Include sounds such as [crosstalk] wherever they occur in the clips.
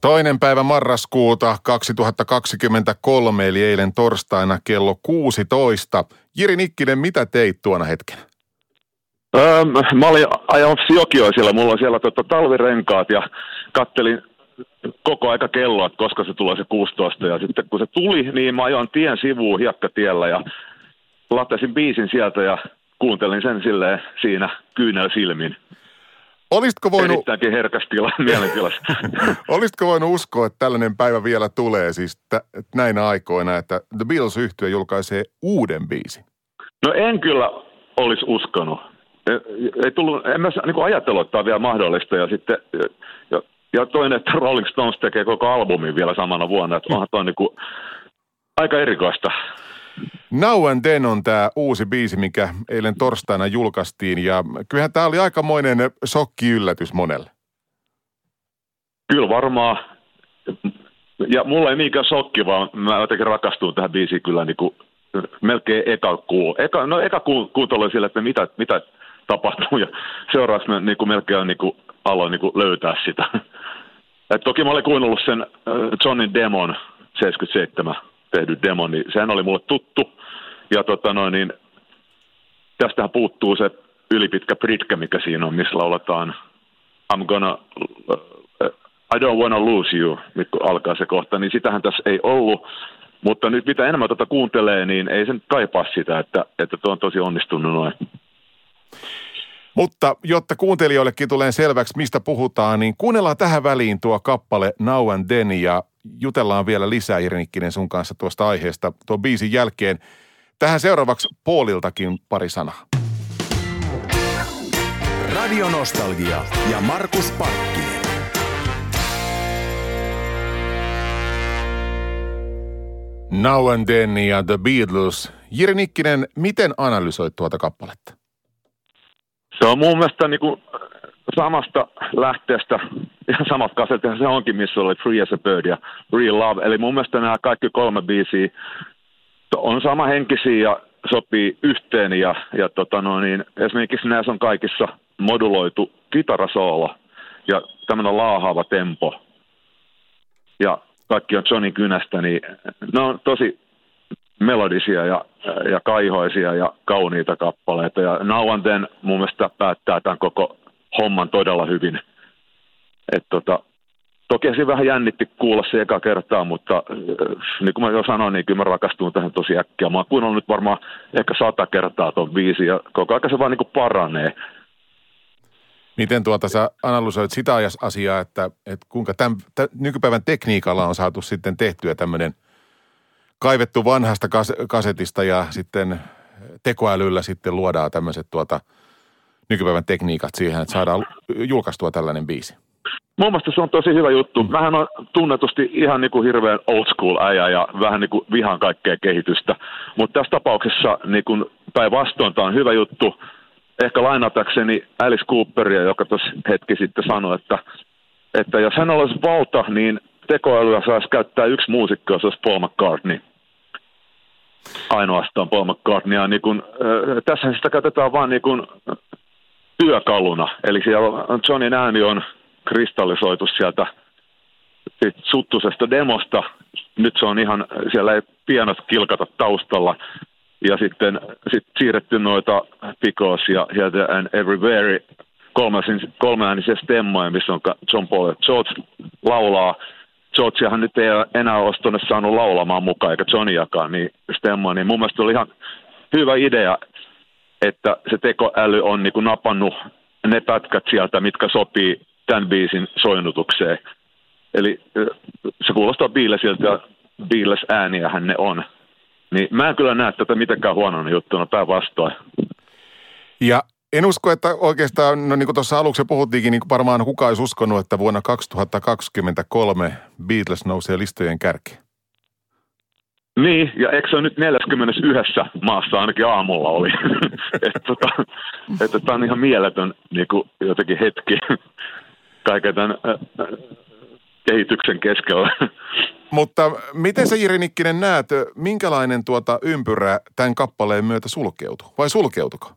Toinen päivä marraskuuta 2023, eli eilen torstaina kello 16. Jiri Nikkinen, mitä teit tuona hetkenä? Öö, mä olin ajamassa Jokioisilla, mulla on siellä tota, talvirenkaat ja kattelin koko aika kelloa, että koska se tulee se 16. Ja sitten kun se tuli, niin mä ajoin tien sivuun hiekkatiellä ja latesin biisin sieltä ja kuuntelin sen silleen siinä kyynel silmin. Olisitko voinut, Erittäinkin herkästi [laughs] mielentilassa. [laughs] olisitko voinut uskoa, että tällainen päivä vielä tulee, siis t- näinä aikoina, että The Beatles yhtye julkaisee uuden biisin? No en kyllä olisi uskonut. Ei, ei tullut, en mä niin ajatellut, että tämä on vielä mahdollista. Ja sitten ja, ja toinen, että Rolling Stones tekee koko albumin vielä samana vuonna. Että onhan toi niin kuin aika erikoista. Now and Then on tämä uusi biisi, mikä eilen torstaina julkaistiin ja kyllähän tämä oli aikamoinen shokki-yllätys monelle. Kyllä varmaan. Ja mulla ei niinkään shokki, vaan mä jotenkin rakastuin tähän biisiin kyllä niin kuin melkein eka kuu. Eka, no eka kuu, kuuntelu oli sille, että mitä, mitä tapahtuu ja seuraavaksi mä niin kuin melkein niin kuin aloin niin kuin löytää sitä. Et toki mä olin kuunnellut sen äh, Johnin demon 77 tehdy demo, niin sehän oli mulle tuttu. Ja tota noin, niin tästähän puuttuu se ylipitkä pritkä, mikä siinä on, missä lauletaan I'm gonna, uh, I don't wanna lose you, kun alkaa se kohta, niin sitähän tässä ei ollut. Mutta nyt mitä enemmän tätä kuuntelee, niin ei sen kaipaa sitä, että, että tuo on tosi onnistunut noin. Mutta jotta kuuntelijoillekin tulee selväksi, mistä puhutaan, niin kuunnellaan tähän väliin tuo kappale Now and Then ja jutellaan vielä lisää Irnikkinen sun kanssa tuosta aiheesta tuon biisin jälkeen. Tähän seuraavaksi Pauliltakin pari sanaa. Radio Nostalgia ja Markus Parkkinen. Now and Then ja The Beatles. Jiri Nikkinen, miten analysoit tuota kappaletta? Se on mun mielestä niin kuin samasta lähteestä, [laughs] ihan samat kasetit, se onkin, missä oli Free as a Bird ja Real Love. Eli mun mielestä nämä kaikki kolme biisiä on sama henkisiä ja sopii yhteen. Ja, ja tota no niin, esimerkiksi näissä on kaikissa moduloitu kitarasoolo ja tämmöinen laahaava tempo. Ja kaikki on Johnny Kynästä, niin ne on tosi melodisia ja, ja kaihoisia ja kauniita kappaleita. Ja Now and Then mun mielestä päättää tämän koko homman todella hyvin. Et tota, toki se vähän jännitti kuulla se eka kertaa, mutta äh, niin kuin mä jo sanoin, niin kyllä mä rakastuin tähän tosi äkkiä. Mä oon nyt varmaan ehkä sata kertaa ton biisi ja koko ajan se vaan niin kuin paranee. Miten tuota sä analysoit sitä asiaa, että, että kuinka tämän, tämän nykypäivän tekniikalla on saatu sitten tehtyä tämmöinen kaivettu vanhasta kas, kasetista ja sitten tekoälyllä sitten luodaan tämmöiset tuota – nykypäivän tekniikat siihen, että saadaan julkaistua tällainen biisi? Mun mielestä se on tosi hyvä juttu. Mähän on tunnetusti ihan niin kuin hirveän old school äijä ja vähän niin kuin vihan kaikkea kehitystä. Mutta tässä tapauksessa niin kuin päinvastoin tämä on hyvä juttu. Ehkä lainatakseni Alice Cooperia, joka tuossa hetki sitten sanoi, että, että jos hän olisi valta, niin tekoälyä saisi käyttää yksi muusikko, se olisi Paul McCartney. Ainoastaan Paul McCartney. Ja niin kun, äh, tässä sitä käytetään vain niin kun työkaluna. Eli siellä Johnin ääni on kristallisoitu sieltä suttusesta demosta. Nyt se on ihan, siellä ei pienot kilkata taustalla. Ja sitten sit siirretty noita Because ja Here and Everywhere kolmeäänisiä stemmoja, missä on John Paul ja George laulaa. Georgehan nyt ei enää olisi tuonne saanut laulamaan mukaan, eikä Johniakaan, niin stemmoja. Niin mun mielestä oli ihan hyvä idea, että se tekoäly on niin napannut ne pätkät sieltä, mitkä sopii tämän biisin soinnutukseen. Eli se kuulostaa Bealesilta ja Beales ääniähän ne on. Niin mä en kyllä näe tätä mitenkään huonona juttuna päinvastoin. Ja en usko, että oikeastaan, no niin kuin tuossa aluksi puhuttiinkin, niin varmaan kukaan olisi uskonut, että vuonna 2023 Beatles nousee listojen kärkeen. Niin, ja eikö se ole nyt 41 maassa ainakin aamulla oli. [laughs] että tota, että tämä on ihan mieletön niin kuin jotenkin hetki kaiken tämän äh, kehityksen keskellä. Mutta miten sä Jiri Nikkinen näet, minkälainen tuota ympyrä tämän kappaleen myötä sulkeutuu? Vai sulkeutuko?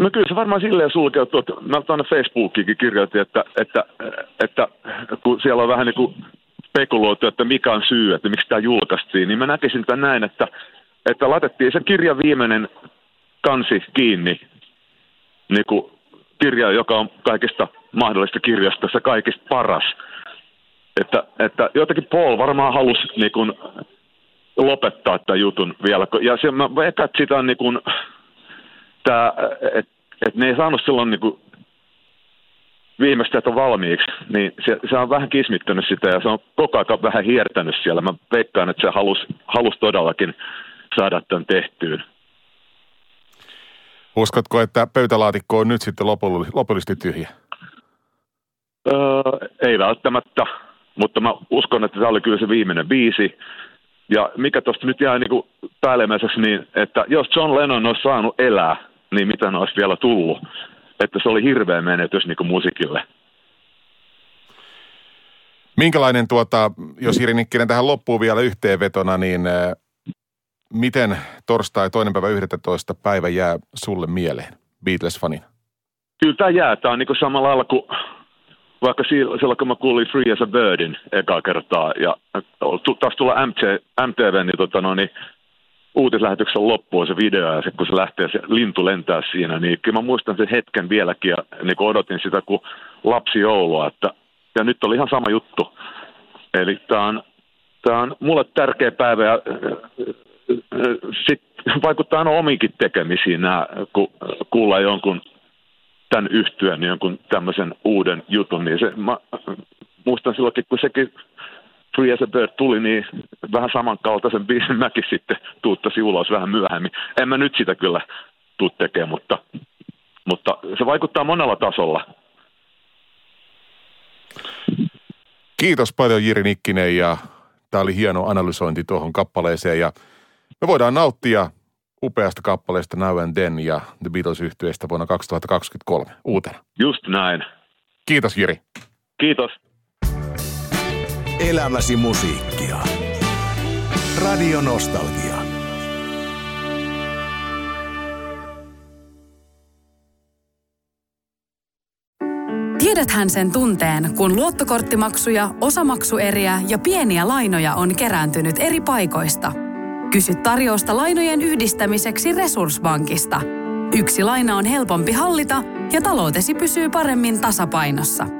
No kyllä se varmaan silleen sulkeutuu, että mä tuonne Facebookiinkin kirjoitin, että, että, että kun siellä on vähän niin kuin spekuloitu, että mikä on syy, että miksi tämä julkaistiin, niin mä näkisin tämän näin, että, että laitettiin se kirjan viimeinen kansi kiinni, niin kuin kirja, joka on kaikista mahdollista kirjasta se kaikista paras. Että, että jotenkin Paul varmaan halusi niin kuin, lopettaa tämän jutun vielä. Ja se, mä veikkaan, sitä niin kuin, että et ne ei saanut silloin niin kuin, viimeistä valmiiksi, niin se, se, on vähän kismittänyt sitä ja se on koko ajan vähän hiertänyt siellä. Mä veikkaan, että se halusi halus todellakin saada tämän tehtyyn. Uskotko, että pöytälaatikko on nyt sitten lopullisesti tyhjä? Öö, ei välttämättä, mutta mä uskon, että tämä oli kyllä se viimeinen biisi. Ja mikä tuosta nyt jää niin päällemmäiseksi, niin että jos John Lennon olisi saanut elää, niin mitä olisi vielä tullut. Että se oli hirveä menetys niin musiikille. Minkälainen, tuota, jos Jiri Nikkinen tähän loppuu vielä yhteenvetona, niin äh, miten torstai toinen päivä 11. päivä jää sulle mieleen Beatles-fanin? Kyllä tämä jää. Tämä on niin samalla lailla kuin vaikka silloin kun mä kuulin Free as a Birdin ekaa kertaa ja taas tulla MT, MTV, niin, tota, no, niin uutislähetyksen loppuun se video ja se, kun se lähtee se lintu lentää siinä, niin kyllä mä muistan sen hetken vieläkin ja niin kun odotin sitä kuin lapsi joulua, että ja nyt oli ihan sama juttu. Eli tämä on, tää on mulle tärkeä päivä ja sit vaikuttaa aina ominkin tekemisiin nämä, kun kuulla jonkun tämän yhtyön jonkun tämmöisen uuden jutun, niin se, mä, muistan silloinkin, kun sekin Free as a Bird tuli, niin vähän samankaltaisen biisin mäkin sitten tuuttasi ulos vähän myöhemmin. En mä nyt sitä kyllä tuu tekemään, mutta, mutta se vaikuttaa monella tasolla. Kiitos paljon Jiri Nikkinen ja tämä oli hieno analysointi tuohon kappaleeseen ja me voidaan nauttia upeasta kappaleesta Now and Then ja The beatles yhtyeestä vuonna 2023 uutena. Just näin. Kiitos Jiri. Kiitos. Elämäsi musiikkia. Radio Nostalgia. Tiedäthän sen tunteen, kun luottokorttimaksuja, osamaksueriä ja pieniä lainoja on kerääntynyt eri paikoista – Kysy tarjousta lainojen yhdistämiseksi Resurssbankista. Yksi laina on helpompi hallita ja taloutesi pysyy paremmin tasapainossa.